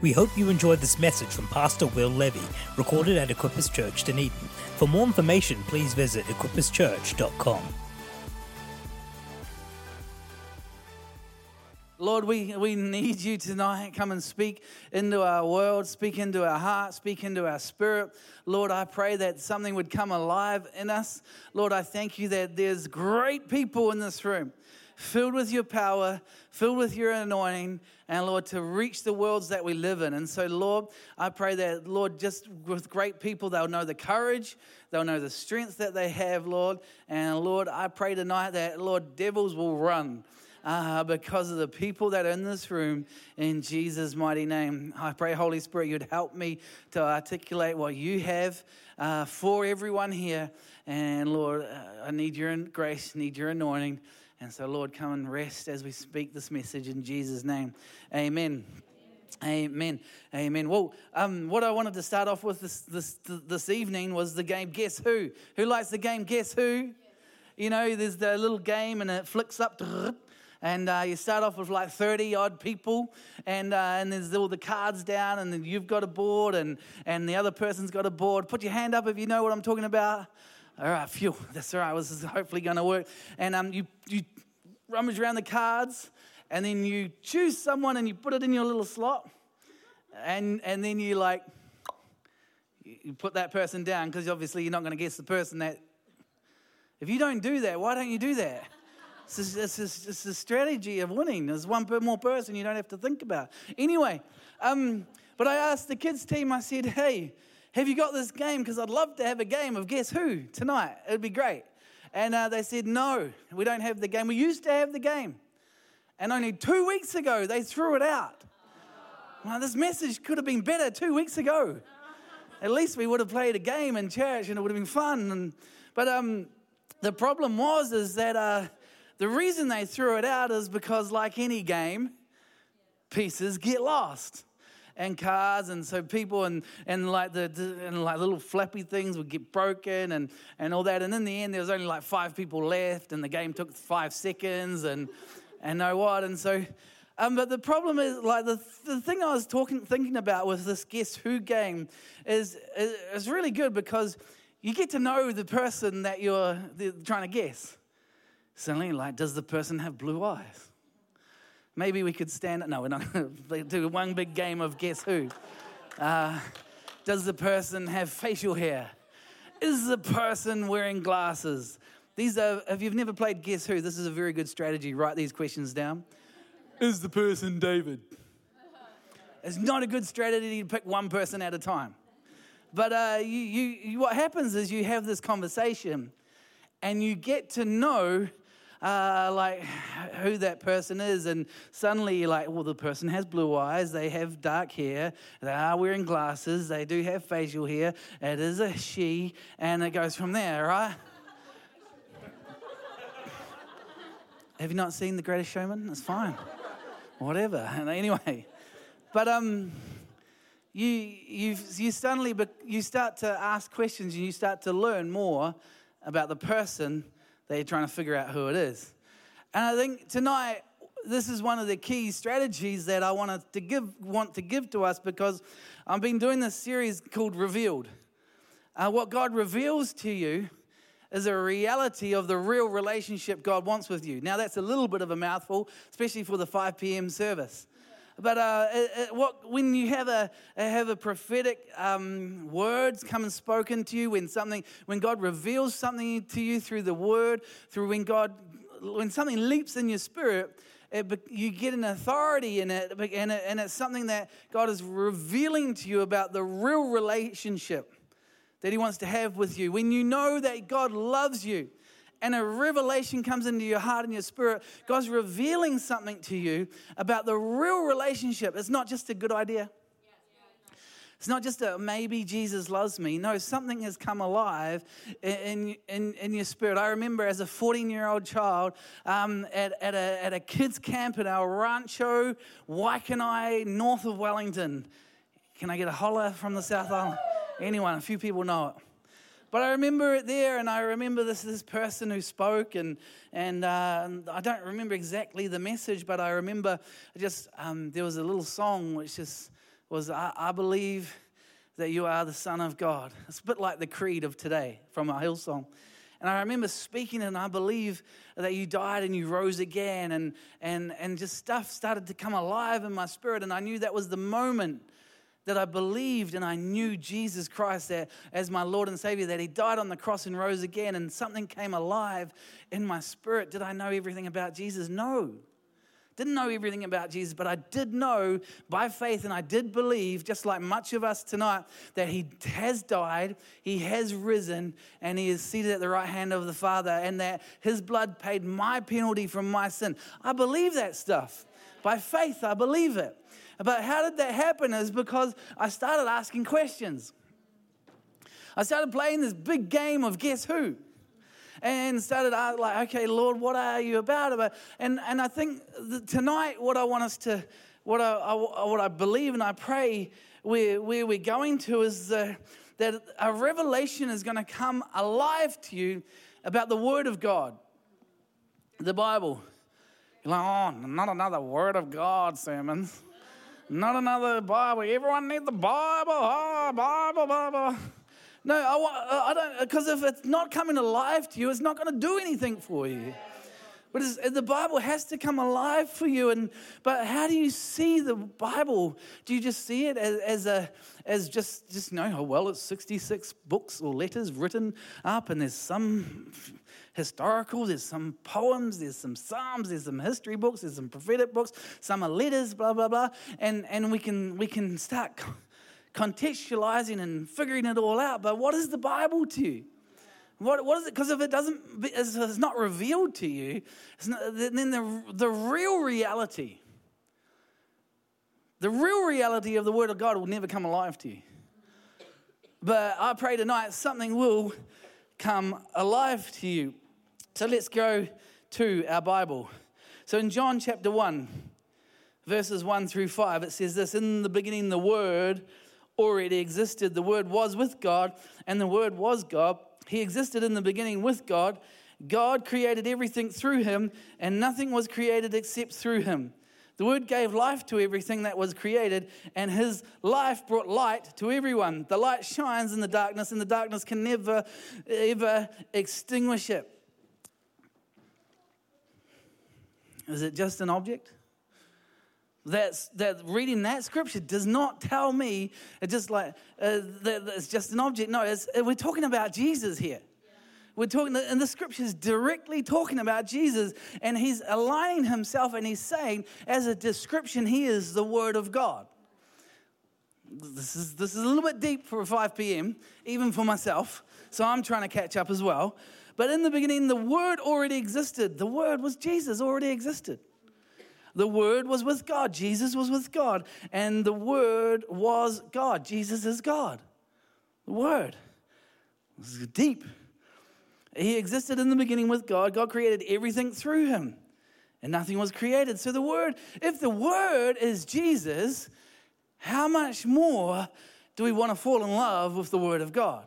We hope you enjoyed this message from Pastor Will Levy, recorded at Equippers Church, Dunedin. For more information, please visit equipperschurch.com. Lord, we, we need you tonight. Come and speak into our world, speak into our heart, speak into our spirit. Lord, I pray that something would come alive in us. Lord, I thank you that there's great people in this room filled with your power, filled with your anointing, and Lord, to reach the worlds that we live in. And so, Lord, I pray that, Lord, just with great people, they'll know the courage, they'll know the strength that they have, Lord. And Lord, I pray tonight that, Lord, devils will run. Uh, because of the people that are in this room in Jesus' mighty name. I pray, Holy Spirit, you'd help me to articulate what you have uh, for everyone here. And Lord, uh, I need your grace, need your anointing. And so, Lord, come and rest as we speak this message in Jesus' name. Amen. Amen. Amen. Well, um, what I wanted to start off with this, this, this evening was the game Guess Who? Who likes the game Guess Who? You know, there's the little game and it flicks up. And uh, you start off with like 30 odd people, and, uh, and there's all the cards down, and then you've got a board, and, and the other person's got a board. Put your hand up if you know what I'm talking about. All right, phew, that's all right. This is hopefully going to work. And um, you, you rummage around the cards, and then you choose someone and you put it in your little slot. And, and then you like, you put that person down because obviously you're not going to guess the person that. If you don't do that, why don't you do that? It's a, a, strategy of winning. There's one more person you don't have to think about. Anyway, um, but I asked the kids' team, I said, hey, have you got this game? Because I'd love to have a game of Guess Who tonight. It'd be great. And uh, they said, No, we don't have the game. We used to have the game. And only two weeks ago, they threw it out. Well, this message could have been better two weeks ago. At least we would have played a game in church and it would have been fun. And, but um, the problem was is that uh, the reason they threw it out is because, like any game, pieces get lost and cars and so people and, and like the and like little flappy things would get broken and, and all that and in the end there was only like five people left and the game took five seconds and and know what and so um, but the problem is like the, the thing I was talking thinking about with this guess who game is, is, is really good because you get to know the person that you're trying to guess. Suddenly, like, does the person have blue eyes? Maybe we could stand. No, we're not going to do one big game of guess who. Uh, does the person have facial hair? Is the person wearing glasses? These are, if you've never played Guess Who, this is a very good strategy. Write these questions down. Is the person David? It's not a good strategy to pick one person at a time. But uh, you, you, what happens is you have this conversation and you get to know uh, like who that person is, and suddenly you're like, well, the person has blue eyes, they have dark hair, they are wearing glasses, they do have facial hair, it is a she, and it goes from there, right? have you not seen The Greatest Showman? It's fine, whatever. Anyway, but um you, you, you suddenly you start to ask questions and you start to learn more about the person they're trying to figure out who it is. And I think tonight, this is one of the key strategies that I want to give, want to give to us because I've been doing this series called Revealed. Uh, what God reveals to you is a reality of the real relationship God wants with you. Now, that's a little bit of a mouthful, especially for the 5 p.m. service. But uh, it, it, what, when you have a, have a prophetic um, words come and spoken to you, when something, when God reveals something to you through the word, through when God, when something leaps in your spirit, it, you get an authority in it and, it, and it's something that God is revealing to you about the real relationship that He wants to have with you. When you know that God loves you, and a revelation comes into your heart and your spirit, God's revealing something to you about the real relationship. It's not just a good idea. It's not just a maybe Jesus loves me. No, something has come alive in, in, in your spirit. I remember as a 14 year old child um, at, at, a, at a kids' camp in El Rancho, Waikanae, north of Wellington. Can I get a holler from the South Island? Anyone, a few people know it. But I remember it there, and I remember this, this person who spoke, and, and uh, I don't remember exactly the message, but I remember just um, there was a little song which just was I, I believe that you are the Son of God. It's a bit like the creed of today from our Hillsong. And I remember speaking, and I believe that you died and you rose again, and, and, and just stuff started to come alive in my spirit. And I knew that was the moment that I believed and I knew Jesus Christ as my Lord and Savior, that He died on the cross and rose again, and something came alive in my spirit. Did I know everything about Jesus? No. Didn't know everything about Jesus, but I did know by faith and I did believe, just like much of us tonight, that He has died, He has risen, and He is seated at the right hand of the Father, and that His blood paid my penalty from my sin. I believe that stuff. By faith, I believe it. But how did that happen? Is because I started asking questions. I started playing this big game of guess who and started uh, like, okay, Lord, what are you about? And, and I think tonight, what I want us to, what I, I what I believe and I pray where, where we're going to is uh, that a revelation is going to come alive to you about the Word of God, the Bible. You're like, oh, not another Word of God sermon. Not another Bible. Everyone needs the Bible. Oh, Bible, Bible. No, I, want, uh, I don't, because if it's not coming alive to you, it's not going to do anything for you. But the Bible has to come alive for you. And but how do you see the Bible? Do you just see it as, as a as just just know oh well it's 66 books or letters written up, and there's some historical, there's some poems, there's some psalms, there's some history books, there's some prophetic books, some are letters, blah blah blah, and and we can we can start contextualizing and figuring it all out. But what is the Bible to you? What, what is it? Because if it doesn't, it's not revealed to you, not, then the, the real reality, the real reality of the Word of God will never come alive to you. But I pray tonight something will come alive to you. So let's go to our Bible. So in John chapter 1, verses 1 through 5, it says this In the beginning, the Word already existed. The Word was with God, and the Word was God. He existed in the beginning with God. God created everything through him, and nothing was created except through him. The Word gave life to everything that was created, and His life brought light to everyone. The light shines in the darkness, and the darkness can never, ever extinguish it. Is it just an object? that's, that reading that scripture does not tell me it's just like uh, that it's just an object. No, we're talking about Jesus here. We're talking, and the scripture is directly talking about Jesus, and he's aligning himself and he's saying, as a description, he is the Word of God. This is, this is a little bit deep for 5 p.m., even for myself, so I'm trying to catch up as well. But in the beginning, the Word already existed. The Word was Jesus, already existed. The Word was with God. Jesus was with God. And the Word was God. Jesus is God. The Word. This is deep. He existed in the beginning with God. God created everything through him, and nothing was created. So, the Word, if the Word is Jesus, how much more do we want to fall in love with the Word of God?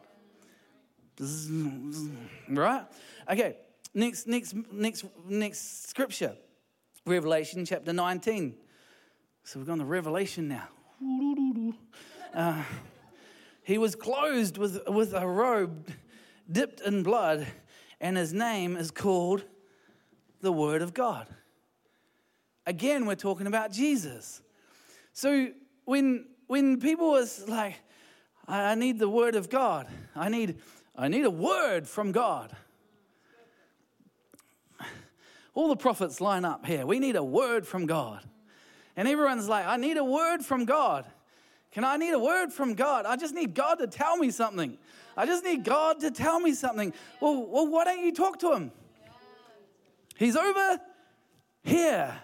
Right? Okay, next, next, next, next scripture. Revelation chapter 19. So we've gone to Revelation now. Uh, he was clothed with, with a robe dipped in blood, and his name is called the Word of God. Again, we're talking about Jesus. So when when people was like, I need the Word of God, I need I need a word from God. All the prophets line up here. We need a word from God. And everyone's like, I need a word from God. Can I need a word from God? I just need God to tell me something. I just need God to tell me something. Well, well why don't you talk to him? He's over here.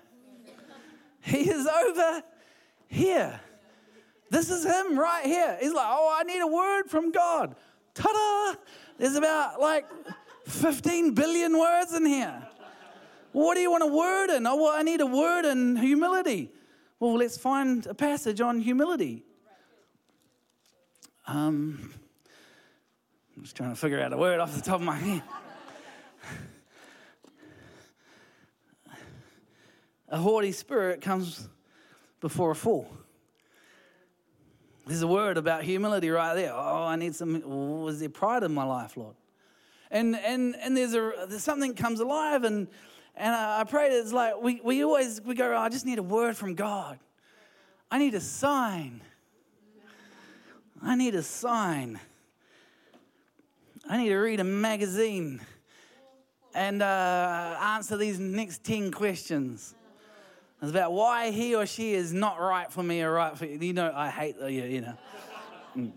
He is over here. This is him right here. He's like, oh, I need a word from God. Ta da! There's about like 15 billion words in here. What do you want a word in? Oh, well, I need a word in humility. Well, let's find a passage on humility. Um, I'm just trying to figure out a word off the top of my head. a haughty spirit comes before a fool. There's a word about humility right there. Oh, I need some. Was there pride in my life, Lord? And and and there's a there's something comes alive, and and I, prayed. It's like we we always we go. Oh, I just need a word from God. I need a sign. I need a sign. I need to read a magazine and uh, answer these next 10 questions. It's about why he or she is not right for me or right for you. You know, I hate the, you know. Mm.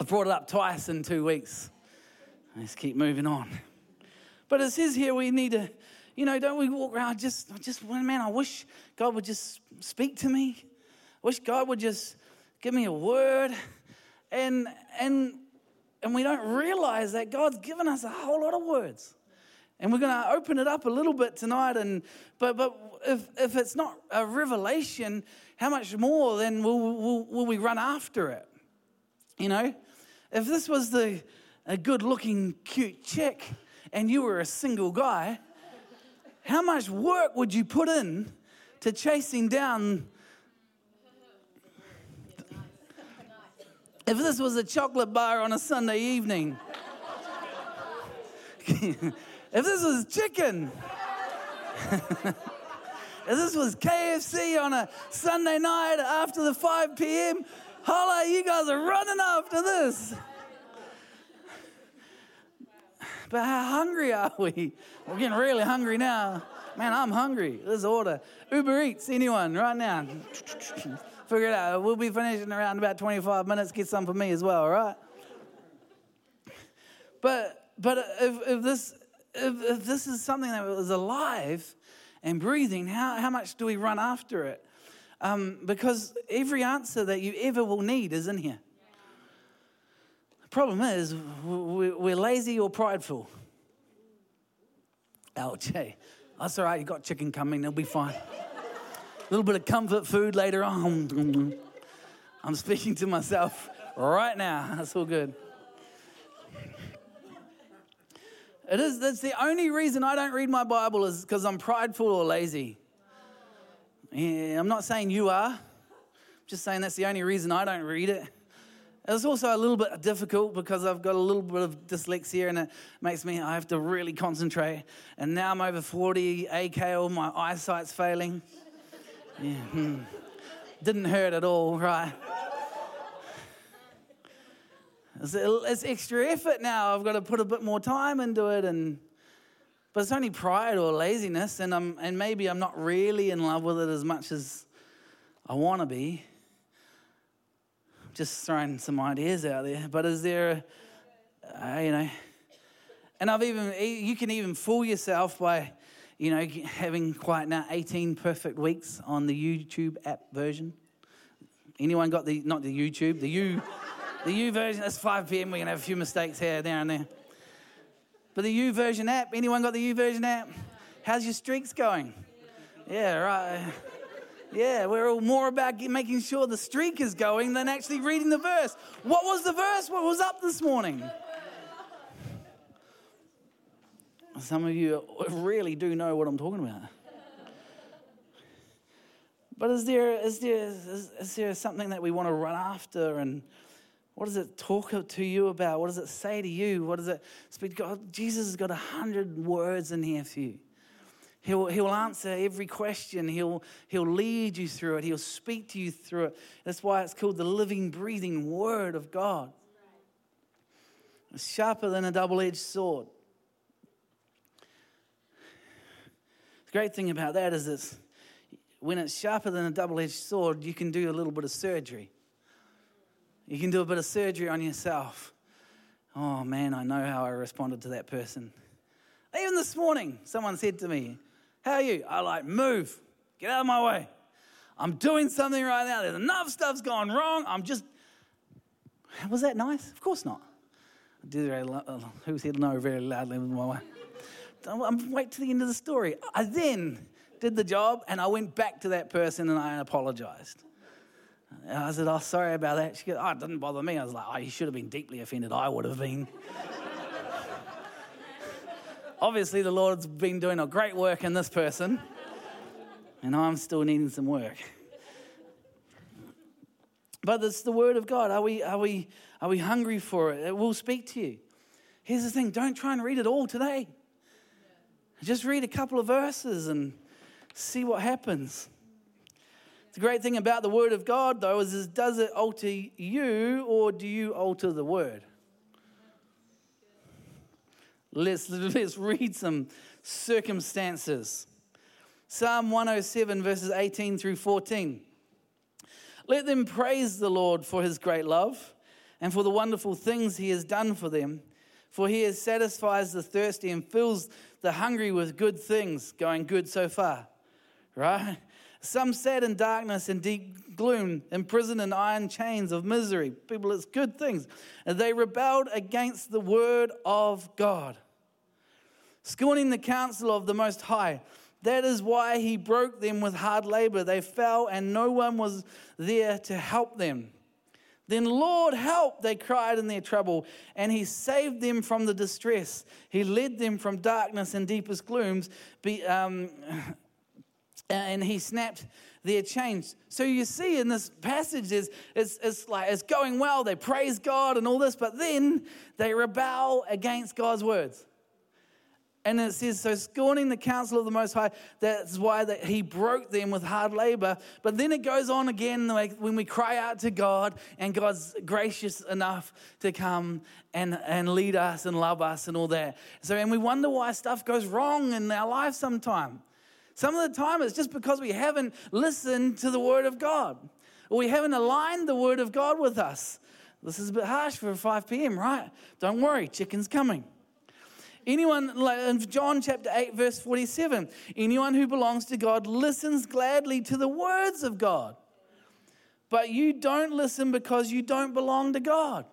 I've brought it up twice in two weeks. Let's keep moving on. But it says here we need to, you know, don't we walk around just, just, man, I wish God would just speak to me. I wish God would just give me a word. And, and, and we don't realize that God's given us a whole lot of words. And we're going to open it up a little bit tonight. And, but, but if, if it's not a revelation, how much more then will, will, will we run after it? You know, if this was the, a good looking, cute chick and you were a single guy, how much work would you put in to chasing down? If this was a chocolate bar on a Sunday evening, if this was chicken, if this was KFC on a Sunday night after the 5 p.m., holla, you guys are running after this. But how hungry are we? We're getting really hungry now. Man, I'm hungry. Let's order. Uber Eats, anyone, right now. Figure it out. We'll be finishing around about 25 minutes. Get some for me as well, all right? But but if, if this if, if this is something that was alive and breathing, how, how much do we run after it? Um, because every answer that you ever will need is in here. The problem is we're lazy or prideful. Ouch, hey. That's all right, you got chicken coming, it'll be fine. A little bit of comfort food later on. I'm speaking to myself right now. That's all good. It is, that's the only reason I don't read my Bible is because I'm prideful or lazy. Yeah, I'm not saying you are. I'm just saying that's the only reason I don't read it. It's also a little bit difficult because I've got a little bit of dyslexia and it makes me, I have to really concentrate. And now I'm over 40, AKL, my eyesight's failing. Yeah, hmm. Didn't hurt at all, right? It's, it's extra effort now. I've got to put a bit more time into it, and but it's only pride or laziness, and I'm and maybe I'm not really in love with it as much as I want to be. Just throwing some ideas out there. But is there, uh, you know, and I've even you can even fool yourself by, you know, having quite now 18 perfect weeks on the YouTube app version. Anyone got the not the YouTube, the you the YouVersion, it's 5 p.m. We're going to have a few mistakes here, there, and there. But the YouVersion app, anyone got the YouVersion app? How's your streaks going? Yeah, right. Yeah, we're all more about making sure the streak is going than actually reading the verse. What was the verse? What was up this morning? Some of you really do know what I'm talking about. But is there, is there, is, is there something that we want to run after and what does it talk to you about? What does it say to you? What does it speak? God, Jesus has got a hundred words in here for you. He'll, he'll answer every question. He'll, he'll lead you through it. He'll speak to you through it. That's why it's called the living, breathing Word of God. It's sharper than a double edged sword. The great thing about that is this when it's sharper than a double edged sword, you can do a little bit of surgery. You can do a bit of surgery on yourself. Oh man, I know how I responded to that person. Even this morning, someone said to me, How are you? I like, move, get out of my way. I'm doing something right now. There's enough stuff's gone wrong. I'm just. Was that nice? Of course not. Uh, who said no very loudly with my way? I'm wait to the end of the story. I then did the job and I went back to that person and I apologized. And I said, Oh, sorry about that. She goes, Oh, it didn't bother me. I was like, Oh, you should have been deeply offended. I would have been. Obviously, the Lord's been doing a great work in this person, and I'm still needing some work. But it's the word of God. Are we, are we, are we hungry for it? It will speak to you. Here's the thing don't try and read it all today. Just read a couple of verses and see what happens. The great thing about the Word of God, though, is, is does it alter you or do you alter the Word? Let's, let's read some circumstances. Psalm 107, verses 18 through 14. Let them praise the Lord for his great love and for the wonderful things he has done for them. For he has satisfies the thirsty and fills the hungry with good things. Going good so far, right? Some sat in darkness and deep gloom, imprisoned in iron chains of misery. People, it's good things. And they rebelled against the word of God, scorning the counsel of the Most High. That is why he broke them with hard labor. They fell, and no one was there to help them. Then, Lord, help, they cried in their trouble, and he saved them from the distress. He led them from darkness and deepest glooms. Be, um, Uh, and he snapped their chains. So you see in this passage is it's, it's like it's going well, they praise God and all this, but then they rebel against God's words. And it says, so scorning the counsel of the Most High, that's why that he broke them with hard labor. But then it goes on again like when we cry out to God and God's gracious enough to come and, and lead us and love us and all that. So, and we wonder why stuff goes wrong in our life sometimes. Some of the time it's just because we haven't listened to the Word of God or we haven't aligned the Word of God with us. This is a bit harsh for 5 p.m., right? Don't worry, chicken's coming. Anyone, in John chapter 8, verse 47, anyone who belongs to God listens gladly to the words of God. But you don't listen because you don't belong to God.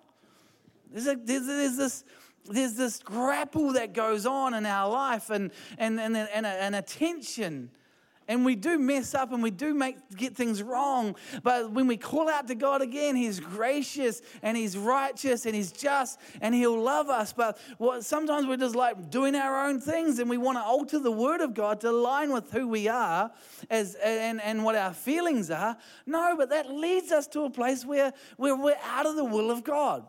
There's, a, there's, there's this there's this grapple that goes on in our life and, and, and, and, a, and a tension. And we do mess up and we do make get things wrong. But when we call out to God again, He's gracious and He's righteous and He's just and He'll love us. But what, sometimes we're just like doing our own things and we want to alter the Word of God to align with who we are as, and, and what our feelings are. No, but that leads us to a place where, where we're out of the will of God.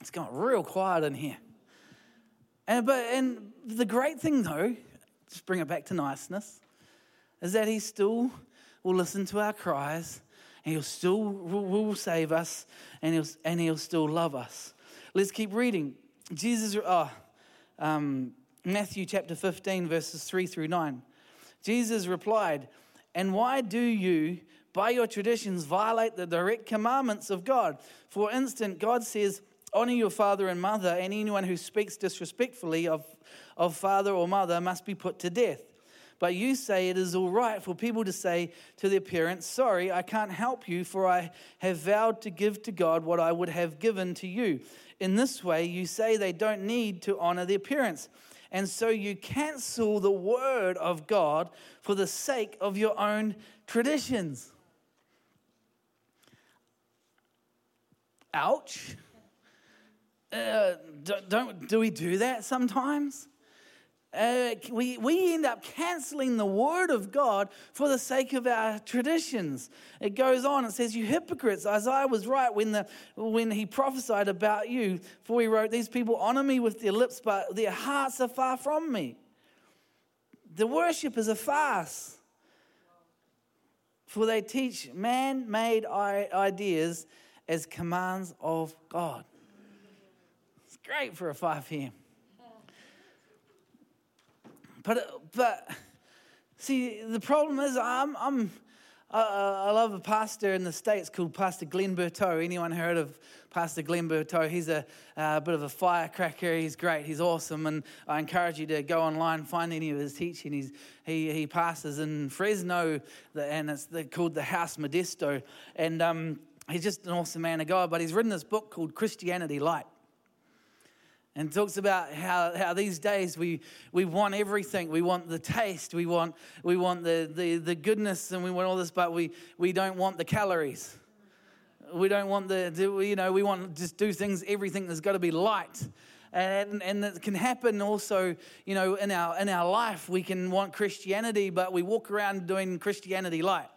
It's got real quiet in here. And, but, and the great thing, though, just bring it back to niceness, is that He still will listen to our cries and He'll still will, will save us and he'll, and he'll still love us. Let's keep reading. Jesus, oh, um, Matthew chapter 15, verses 3 through 9. Jesus replied, And why do you, by your traditions, violate the direct commandments of God? For instance, God says, Honor your father and mother, and anyone who speaks disrespectfully of, of father or mother must be put to death. But you say it is all right for people to say to their parents, Sorry, I can't help you, for I have vowed to give to God what I would have given to you. In this way, you say they don't need to honor their parents. And so you cancel the word of God for the sake of your own traditions. Ouch. Uh, don't, don't, we do that sometimes? Uh, we, we end up canceling the word of God for the sake of our traditions. It goes on, it says, You hypocrites, Isaiah was right when, the, when he prophesied about you, for he wrote, These people honor me with their lips, but their hearts are far from me. The worship is a farce, for they teach man made ideas as commands of God great for a 5 p.m. But, but see, the problem is I'm, I'm, I love a pastor in the States called Pastor Glen Berteau. Anyone heard of Pastor Glen Berteau? He's a, a, bit of a firecracker. He's great. He's awesome. And I encourage you to go online, find any of his teaching. He's, he, he passes in Fresno, and it's called the House Modesto. And um, he's just an awesome man of God. But he's written this book called Christianity Lite and talks about how, how these days we, we want everything. We want the taste, we want, we want the, the, the goodness, and we want all this, but we, we don't want the calories. We don't want the, you know, we want to just do things, everything that's got to be light. And, and that can happen also, you know, in our, in our life. We can want Christianity, but we walk around doing Christianity light.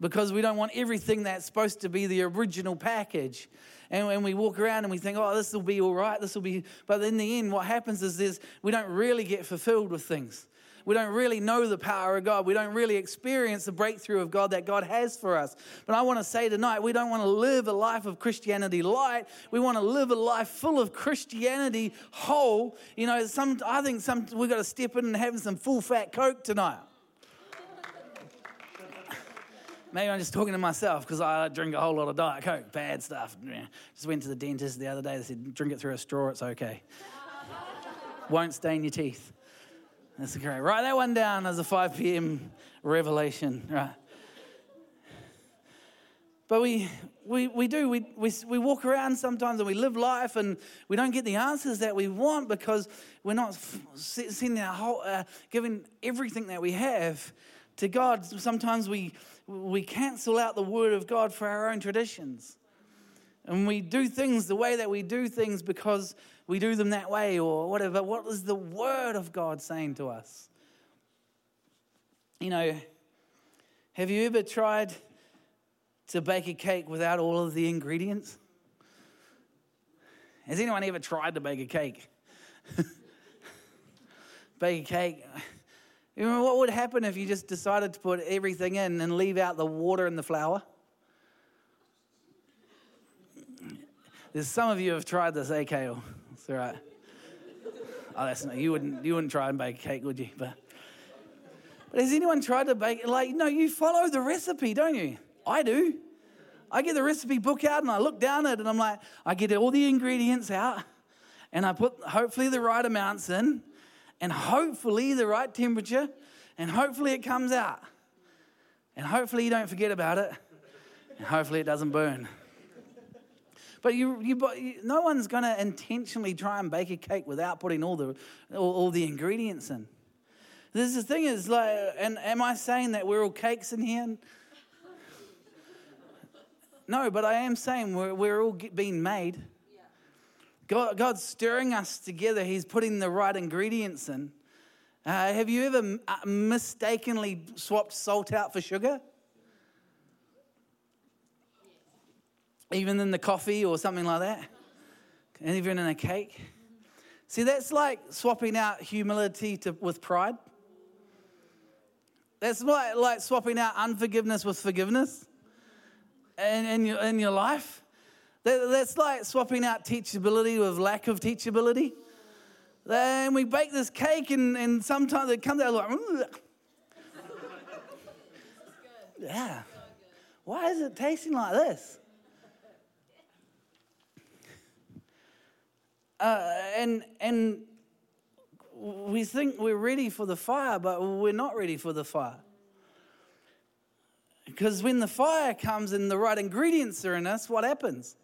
because we don't want everything that's supposed to be the original package. And when we walk around and we think, oh, this will be all right, this will be, but in the end, what happens is this, we don't really get fulfilled with things. We don't really know the power of God. We don't really experience the breakthrough of God that God has for us. But I want to say tonight, we don't want to live a life of Christianity light. We want to live a life full of Christianity whole. You know, some I think some we've got to step in and have some full fat Coke tonight. Maybe I'm just talking to myself because I drink a whole lot of Diet Coke. Bad stuff. Just went to the dentist the other day. They said, drink it through a straw, it's okay. Won't stain your teeth. That's great. Write that one down as a 5 p.m. revelation. Right. But we, we, we do, we, we, we walk around sometimes and we live life and we don't get the answers that we want because we're not sending our whole, uh, giving everything that we have to God. Sometimes we, we cancel out the word of God for our own traditions. And we do things the way that we do things because we do them that way or whatever. What is the word of God saying to us? You know, have you ever tried to bake a cake without all of the ingredients? Has anyone ever tried to bake a cake? bake a cake. You know what would happen if you just decided to put everything in and leave out the water and the flour? There's some of you have tried this, eh, Kale? It's all right. Oh, that's not, you wouldn't you wouldn't try and bake cake, would you? But, but has anyone tried to bake like no, you follow the recipe, don't you? I do. I get the recipe book out and I look down at it and I'm like, I get all the ingredients out and I put hopefully the right amounts in and hopefully the right temperature and hopefully it comes out. And hopefully you don't forget about it. And hopefully it doesn't burn. But you, you, no one's going to intentionally try and bake a cake without putting all the, all, all the ingredients in. This the thing is like, and am I saying that we're all cakes in here? No, but I am saying we're, we're all being made. God, God's stirring us together. He's putting the right ingredients in. Uh, have you ever uh, mistakenly swapped salt out for sugar? even in the coffee or something like that, and even in a cake. See, that's like swapping out humility to, with pride. That's like, like swapping out unforgiveness with forgiveness in, in, your, in your life. That, that's like swapping out teachability with lack of teachability. And we bake this cake, and, and sometimes it comes out like, yeah. Why is it tasting like this? Uh, and, and we think we're ready for the fire, but we're not ready for the fire. Because when the fire comes and the right ingredients are in us, what happens?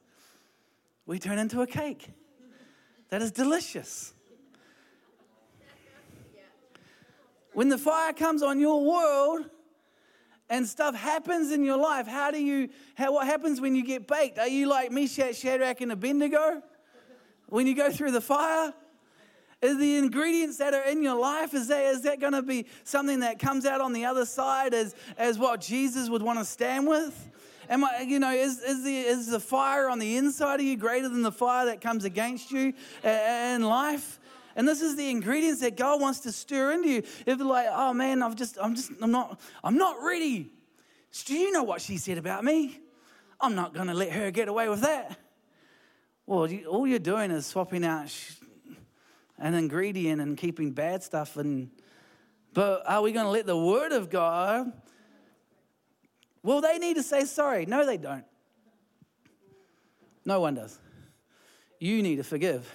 We turn into a cake that is delicious. When the fire comes on your world and stuff happens in your life, how do you, how, what happens when you get baked? Are you like Meshach, Shadrach, and Abednego? when you go through the fire? Is the ingredients that are in your life, is that, is that going to be something that comes out on the other side as, as what Jesus would want to stand with? Am I, you know, is, is, the, is the fire on the inside of you greater than the fire that comes against you in life? And this is the ingredients that God wants to stir into you. If you're like, oh man, I've just, I'm just, I'm not, I'm not ready. Do you know what she said about me? I'm not going to let her get away with that. Well, you, all you're doing is swapping out sh- an ingredient and keeping bad stuff. And but are we going to let the Word of God? Well, they need to say sorry. No, they don't. No one does. You need to forgive.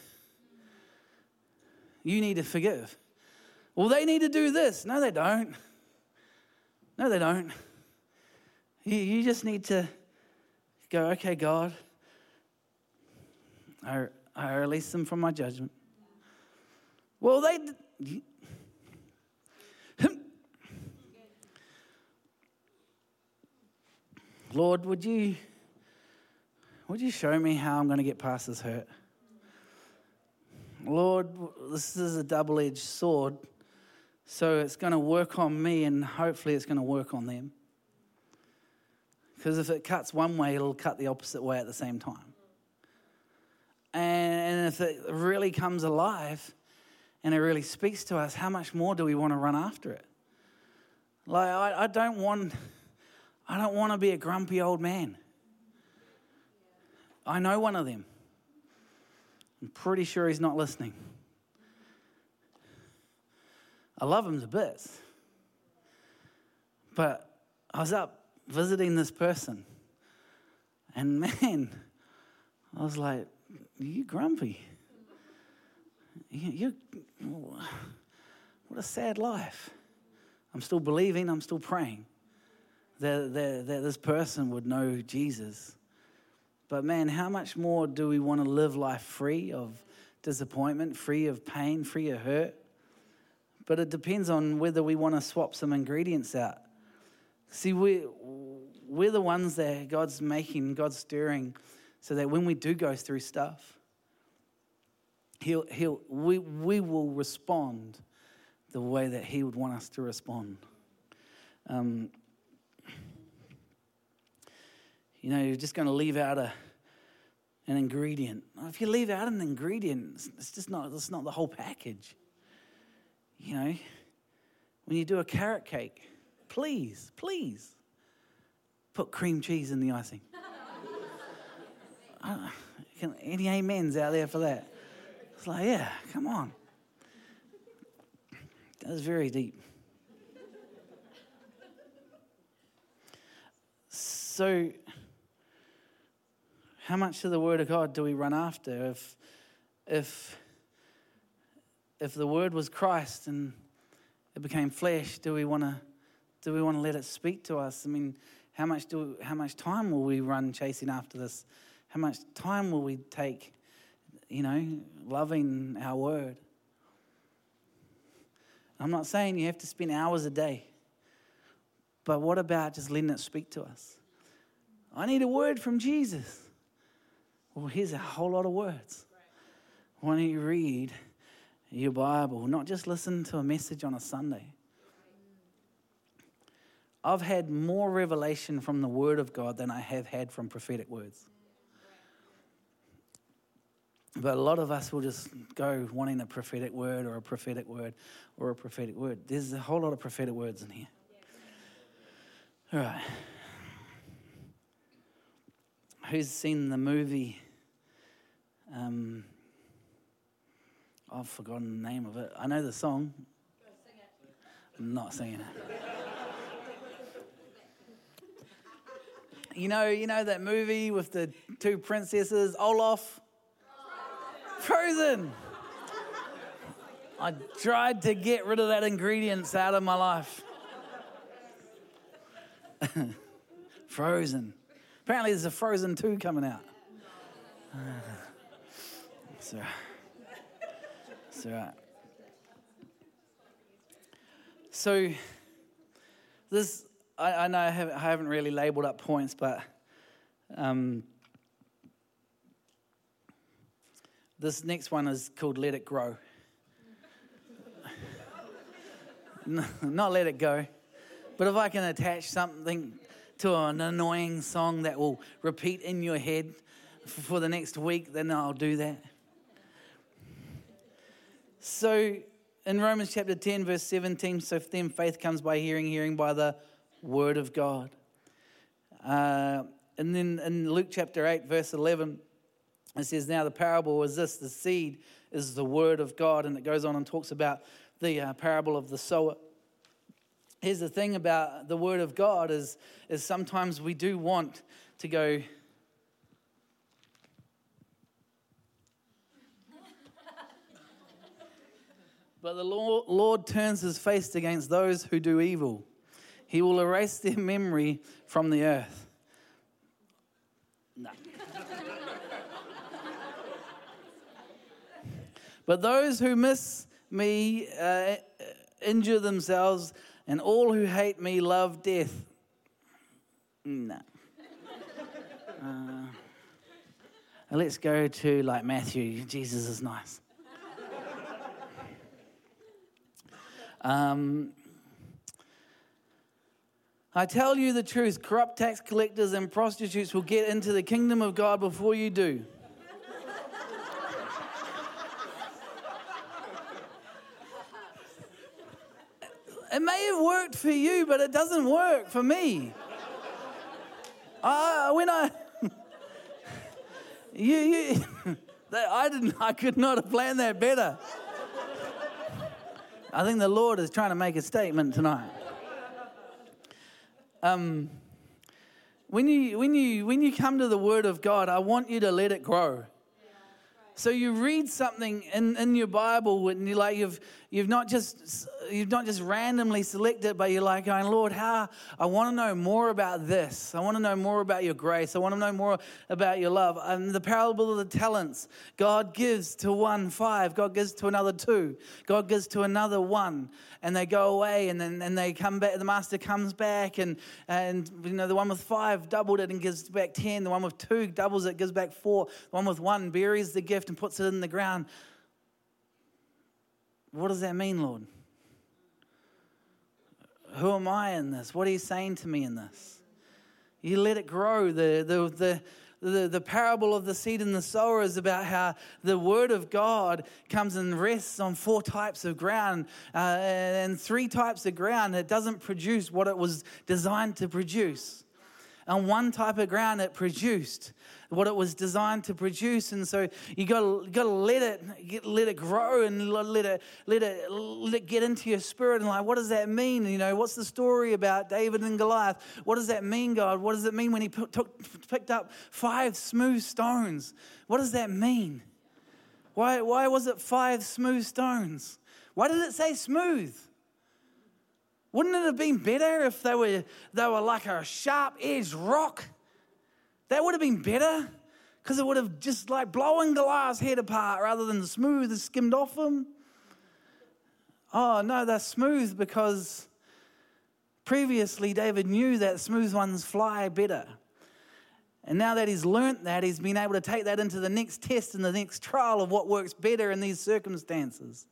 You need to forgive. Well, they need to do this. No, they don't. No, they don't. You, you just need to go, okay, God, I, I release them from my judgment. Well, they. Lord, would you, would you show me how I'm going to get past this hurt? Lord, this is a double edged sword, so it's going to work on me and hopefully it's going to work on them. Because if it cuts one way, it'll cut the opposite way at the same time. And if it really comes alive and it really speaks to us, how much more do we want to run after it? Like, I, I don't want. I don't want to be a grumpy old man. I know one of them. I'm pretty sure he's not listening. I love him to bits. But I was up visiting this person, and man, I was like, You grumpy. You, what a sad life. I'm still believing, I'm still praying that, that, that this person would know Jesus. But man, how much more do we want to live life free of disappointment, free of pain, free of hurt? But it depends on whether we want to swap some ingredients out. See, we, we're the ones that God's making, God's stirring, so that when we do go through stuff, he'll, he'll, we, we will respond the way that He would want us to respond. Um, you know, you're just going to leave out a, an ingredient. If you leave out an ingredient, it's just not, it's not the whole package. You know, when you do a carrot cake, please, please put cream cheese in the icing. uh, any amens out there for that? It's like, yeah, come on. That was very deep. So, how much of the Word of God do we run after? If, if, if the Word was Christ and it became flesh, do we want to do we want to let it speak to us? I mean, how much do how much time will we run chasing after this? How much time will we take, you know, loving our Word? I'm not saying you have to spend hours a day, but what about just letting it speak to us? I need a word from Jesus. Well, here's a whole lot of words. Why don't you read your Bible? Not just listen to a message on a Sunday. I've had more revelation from the Word of God than I have had from prophetic words. But a lot of us will just go wanting a prophetic word or a prophetic word or a prophetic word. There's a whole lot of prophetic words in here. All right. Who's seen the movie um, I've forgotten the name of it. I know the song. I'm not singing it. you know, you know that movie with the two princesses, Olaf, Frozen. I tried to get rid of that ingredients out of my life. Frozen. Apparently, there's a Frozen 2 coming out. Uh, so, so, so this, I, I know I haven't, I haven't, really labeled up points, but um, this next one is called Let It Grow. Not let it go. But if I can attach something to an annoying song that will repeat in your head for the next week, then I'll do that. So in Romans chapter 10, verse 17, so then faith comes by hearing, hearing by the word of God. Uh, and then in Luke chapter 8, verse 11, it says, Now the parable is this the seed is the word of God. And it goes on and talks about the uh, parable of the sower. Here's the thing about the word of God is, is sometimes we do want to go, But the Lord turns his face against those who do evil. He will erase their memory from the earth. No. but those who miss me uh, injure themselves, and all who hate me love death. No. Uh, let's go to like Matthew. Jesus is nice. Um, I tell you the truth corrupt tax collectors and prostitutes will get into the kingdom of God before you do. it may have worked for you, but it doesn't work for me. Uh, when I, you, you, I didn't, I could not have planned that better. I think the Lord is trying to make a statement tonight. Um, when you when you when you come to the Word of God, I want you to let it grow. So you read something in, in your Bible and you're like you've you've not just you've not just randomly selected, but you're like going, Lord, how I want to know more about this. I want to know more about your grace. I want to know more about your love. And the parable of the talents, God gives to one five, God gives to another two, God gives to another one, and they go away and then and they come back. The master comes back and and you know the one with five doubled it and gives back ten. The one with two doubles it, gives back four. The one with one buries the gift and puts it in the ground. What does that mean, Lord? Who am I in this? What are you saying to me in this? You let it grow. The, the, the, the, the parable of the seed and the sower is about how the word of God comes and rests on four types of ground uh, and three types of ground. It doesn't produce what it was designed to produce. On one type of ground, it produced what it was designed to produce. And so you got to let it let it grow and let it let it let it get into your spirit. And like, what does that mean? You know, what's the story about David and Goliath? What does that mean, God? What does it mean when he took, picked up five smooth stones? What does that mean? Why why was it five smooth stones? Why did it say smooth? Wouldn't it have been better if they were, they were like a sharp edged rock? That would have been better because it would have just like blown Goliath's head apart rather than the smooth that skimmed off him. Oh, no, they're smooth because previously David knew that smooth ones fly better. And now that he's learnt that, he's been able to take that into the next test and the next trial of what works better in these circumstances.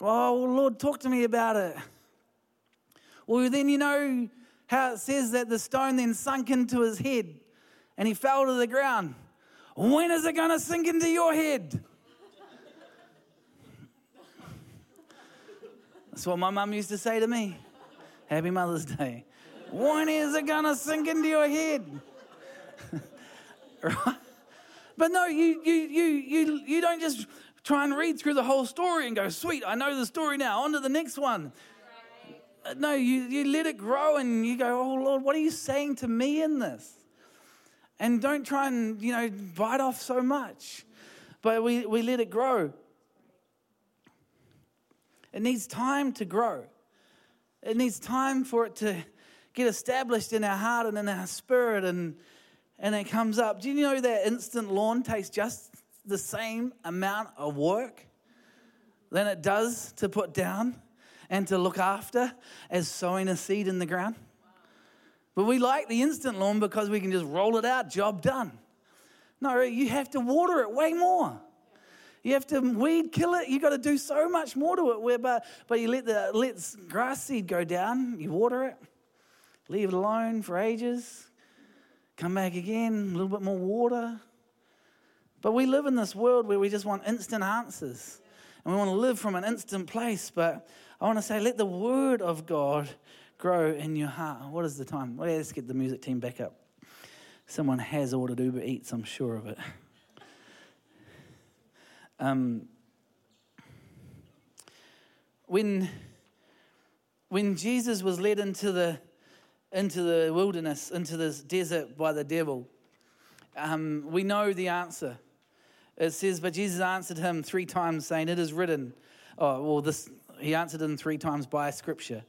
Oh, Lord, talk to me about it. Well, then you know how it says that the stone then sunk into his head and he fell to the ground. When is it going to sink into your head? That's what my mum used to say to me. Happy Mother's Day. When is it going to sink into your head? right? But no, you, you, you, you, you don't just try and read through the whole story and go, sweet, I know the story now, on to the next one. No, you, you let it grow and you go, oh Lord, what are you saying to me in this? And don't try and, you know, bite off so much. But we, we let it grow. It needs time to grow. It needs time for it to get established in our heart and in our spirit and, and it comes up. Do you know that instant lawn takes just the same amount of work than it does to put down and to look after as sowing a seed in the ground. But we like the instant lawn because we can just roll it out, job done. No, you have to water it way more. You have to weed kill it. You've got to do so much more to it. Where, but, but you let the let grass seed go down. You water it, leave it alone for ages. Come back again, a little bit more water. But we live in this world where we just want instant answers. And we want to live from an instant place. But I want to say, let the word of God grow in your heart. What is the time? Well, let's get the music team back up. Someone has ordered Uber Eats, I'm sure of it. Um, when, when Jesus was led into the, into the wilderness, into this desert by the devil, um, we know the answer. It says, But Jesus answered him three times, saying, It is written. Oh, well, this, he answered him three times by scripture.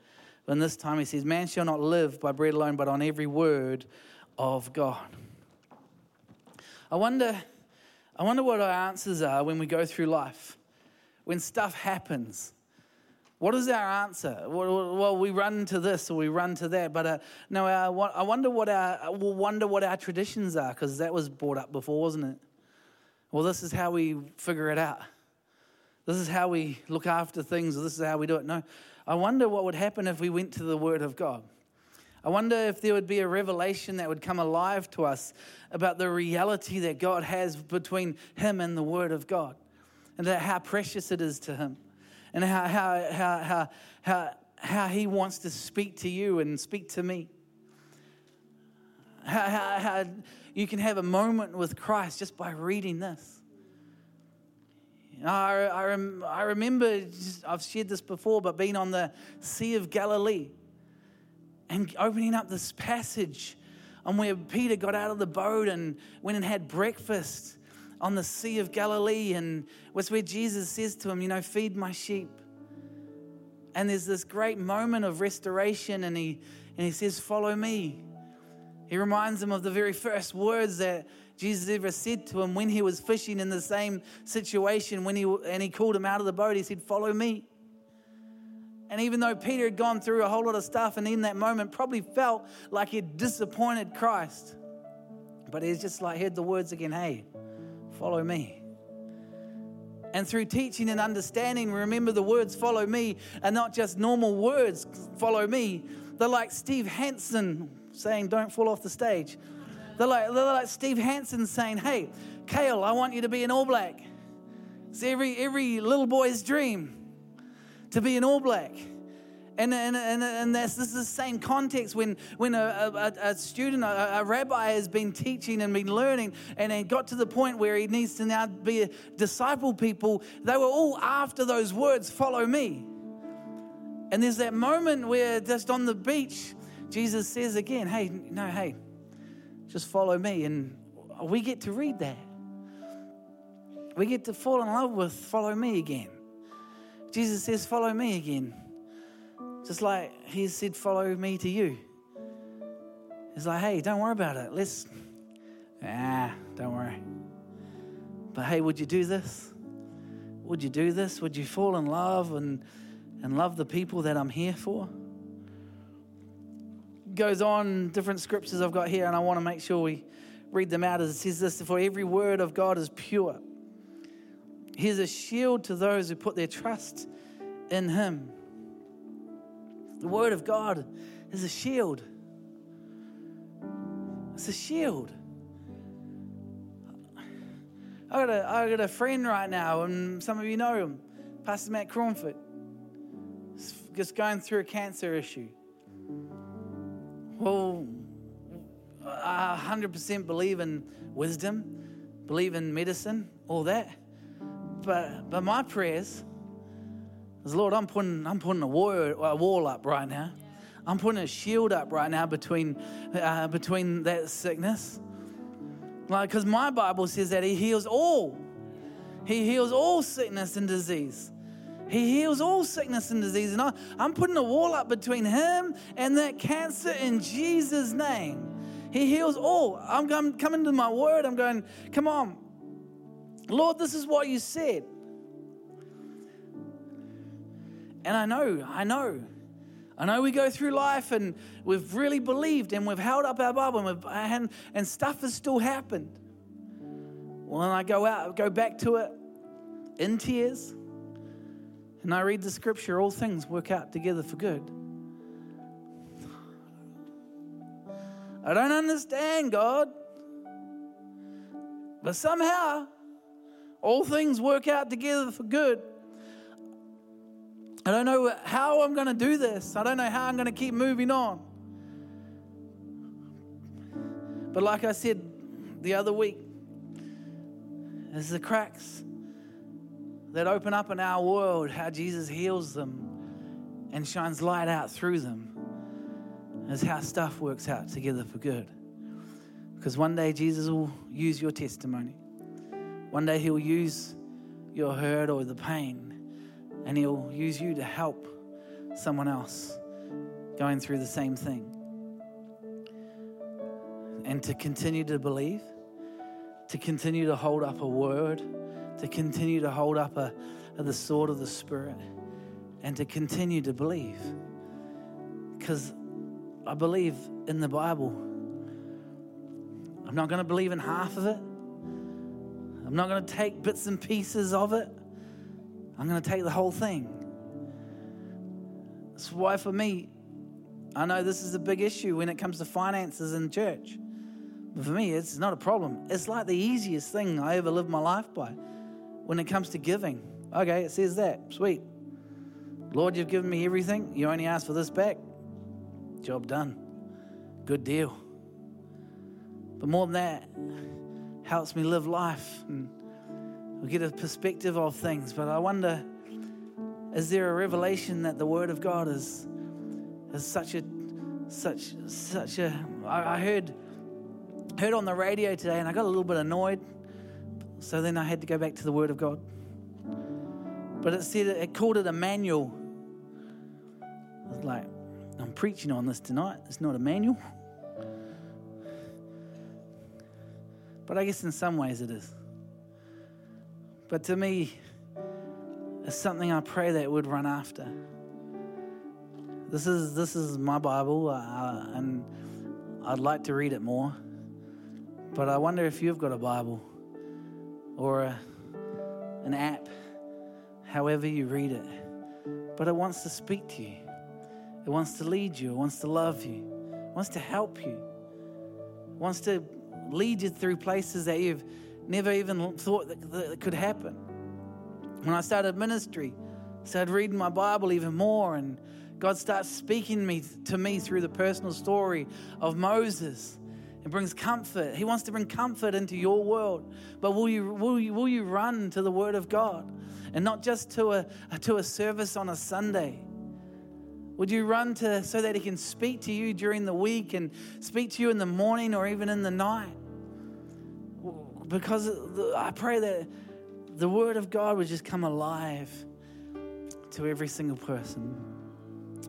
And this time he says, Man shall not live by bread alone, but on every word of God. I wonder, I wonder what our answers are when we go through life. When stuff happens, what is our answer? Well, we run to this or we run to that, but uh, no, I wonder what our we'll wonder what our traditions are because that was brought up before, wasn't it? Well, this is how we figure it out. This is how we look after things, or this is how we do it. No, I wonder what would happen if we went to the Word of God. I wonder if there would be a revelation that would come alive to us about the reality that God has between Him and the Word of God, and how precious it is to Him, and how, how, how, how, how, how He wants to speak to you and speak to me. How, how, how you can have a moment with Christ just by reading this. I, I, rem, I remember, I've shared this before, but being on the Sea of Galilee and opening up this passage on where Peter got out of the boat and went and had breakfast on the Sea of Galilee. And was where Jesus says to him, You know, feed my sheep. And there's this great moment of restoration, and he, and he says, Follow me. He reminds him of the very first words that Jesus ever said to him when he was fishing in the same situation. When he, and he called him out of the boat, he said, Follow me. And even though Peter had gone through a whole lot of stuff and in that moment probably felt like he'd disappointed Christ, but he's just like heard the words again, hey, follow me. And through teaching and understanding, remember the words follow me are not just normal words, follow me. They're like Steve Hansen saying, don't fall off the stage. They're like, they're like Steve Hansen saying, hey, Kale, I want you to be an All Black. It's every, every little boy's dream to be an All Black. And, and, and, and this, this is the same context when, when a, a, a student, a, a, rabbi has been teaching and been learning and he got to the point where he needs to now be a disciple people, they were all after those words, follow me. And there's that moment where just on the beach, Jesus says again, hey, no, hey, just follow me. And we get to read that. We get to fall in love with follow me again. Jesus says, Follow me again. Just like he said, Follow me to you. He's like, Hey, don't worry about it. Let's, ah, don't worry. But hey, would you do this? Would you do this? Would you fall in love and, and love the people that I'm here for? Goes on, different scriptures I've got here, and I want to make sure we read them out as it says this For every word of God is pure He's a shield to those who put their trust in Him. The Word of God is a shield. It's a shield. I got a, I got a friend right now, and some of you know him, Pastor Matt Crawford. Just going through a cancer issue. Well, I 100% believe in wisdom, believe in medicine, all that. But, but my prayers is, Lord, I'm putting, I'm putting a, wall, a wall up right now. I'm putting a shield up right now between, uh, between that sickness. Like, because my Bible says that He heals all. He heals all sickness and disease. He heals all sickness and disease. And I, I'm putting a wall up between Him and that cancer in Jesus' name. He heals all. I'm, I'm coming to my word. I'm going, come on, Lord, this is what you said. And I know, I know. I know we go through life and we've really believed and we've held up our Bible and, and, and stuff has still happened. Well, and I go out, go back to it in tears, and I read the scripture, all things work out together for good. I don't understand, God. But somehow, all things work out together for good. I don't know how I'm going to do this. I don't know how I'm going to keep moving on. But like I said the other week, there's the cracks that open up in our world, how Jesus heals them and shines light out through them, is how stuff works out together for good. Because one day Jesus will use your testimony. One day He'll use your hurt or the pain and He'll use you to help someone else going through the same thing. And to continue to believe, to continue to hold up a word, to continue to hold up a, a the sword of the Spirit, and to continue to believe. Because I believe in the Bible. I'm not going to believe in half of it. I'm not going to take bits and pieces of it. I'm going to take the whole thing. That's why, for me, I know this is a big issue when it comes to finances in church. But for me, it's not a problem. It's like the easiest thing I ever lived my life by when it comes to giving. Okay, it says that. Sweet. Lord, you've given me everything. You only asked for this back. Job done. Good deal. But more than that, helps me live life and get a perspective of things. But I wonder, is there a revelation that the Word of God is is such a such such a I, I heard heard on the radio today and I got a little bit annoyed. So then I had to go back to the Word of God. But it said it called it a manual. I was like, I'm preaching on this tonight. It's not a manual. But I guess in some ways it is. But to me, it's something I pray that would run after. This is this is my Bible, uh, and I'd like to read it more. But I wonder if you've got a Bible or a, an app, however you read it. But it wants to speak to you. It wants to lead you. It wants to love you. It wants to help you. It wants to lead you through places that you've never even thought that, that could happen. When I started ministry, I started reading my Bible even more, and God starts speaking me, to me through the personal story of Moses. It brings comfort. He wants to bring comfort into your world. But will you, will you, will you run to the Word of God and not just to a, to a service on a Sunday? Would you run to so that He can speak to you during the week and speak to you in the morning or even in the night? Because I pray that the Word of God would just come alive to every single person.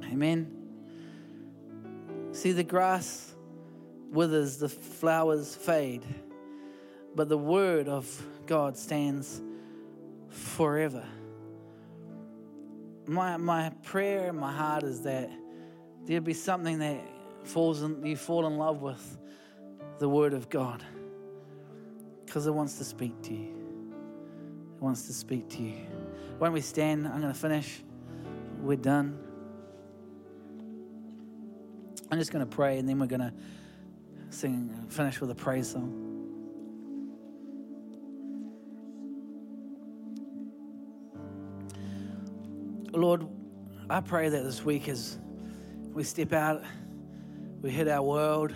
Amen. See, the grass withers, the flowers fade, but the Word of God stands forever my, my prayer in my heart is that there'd be something that falls in, you fall in love with the Word of God because it wants to speak to you. It wants to speak to you. When we stand, I'm going to finish. We're done. I'm just going to pray and then we're going to sing, uh, finish with a praise song. Lord, I pray that this week as we step out, we hit our world,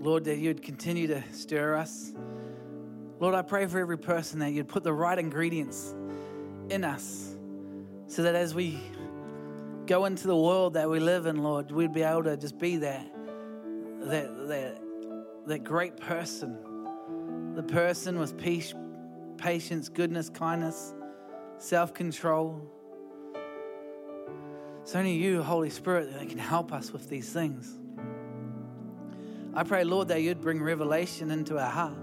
Lord, that you'd continue to stir us. Lord, I pray for every person that you'd put the right ingredients in us so that as we go into the world that we live in, Lord, we'd be able to just be that, that, that, that great person, the person with peace, patience, goodness, kindness, self control. It's only you, Holy Spirit, that can help us with these things. I pray, Lord, that you'd bring revelation into our heart.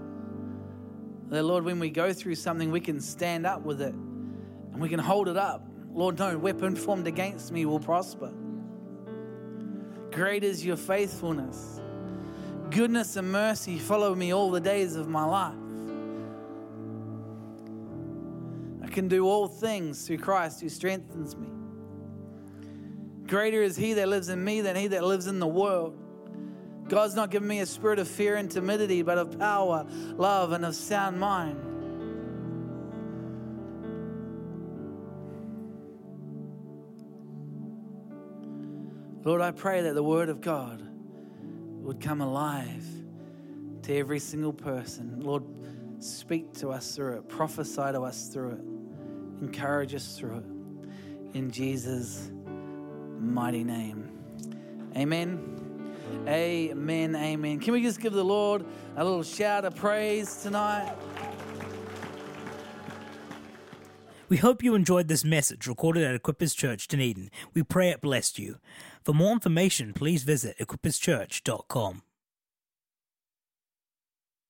That, Lord, when we go through something, we can stand up with it and we can hold it up. Lord, no weapon formed against me will prosper. Great is your faithfulness. Goodness and mercy follow me all the days of my life. I can do all things through Christ who strengthens me. Greater is He that lives in me than He that lives in the world. God's not given me a spirit of fear and timidity, but of power, love, and of sound mind. Lord, I pray that the Word of God would come alive to every single person. Lord, speak to us through it, prophesy to us through it, encourage us through it. In Jesus' mighty name. Amen. Amen. Amen. Can we just give the Lord a little shout of praise tonight? We hope you enjoyed this message recorded at Equippers Church, Dunedin. We pray it blessed you. For more information, please visit equipperschurch.com.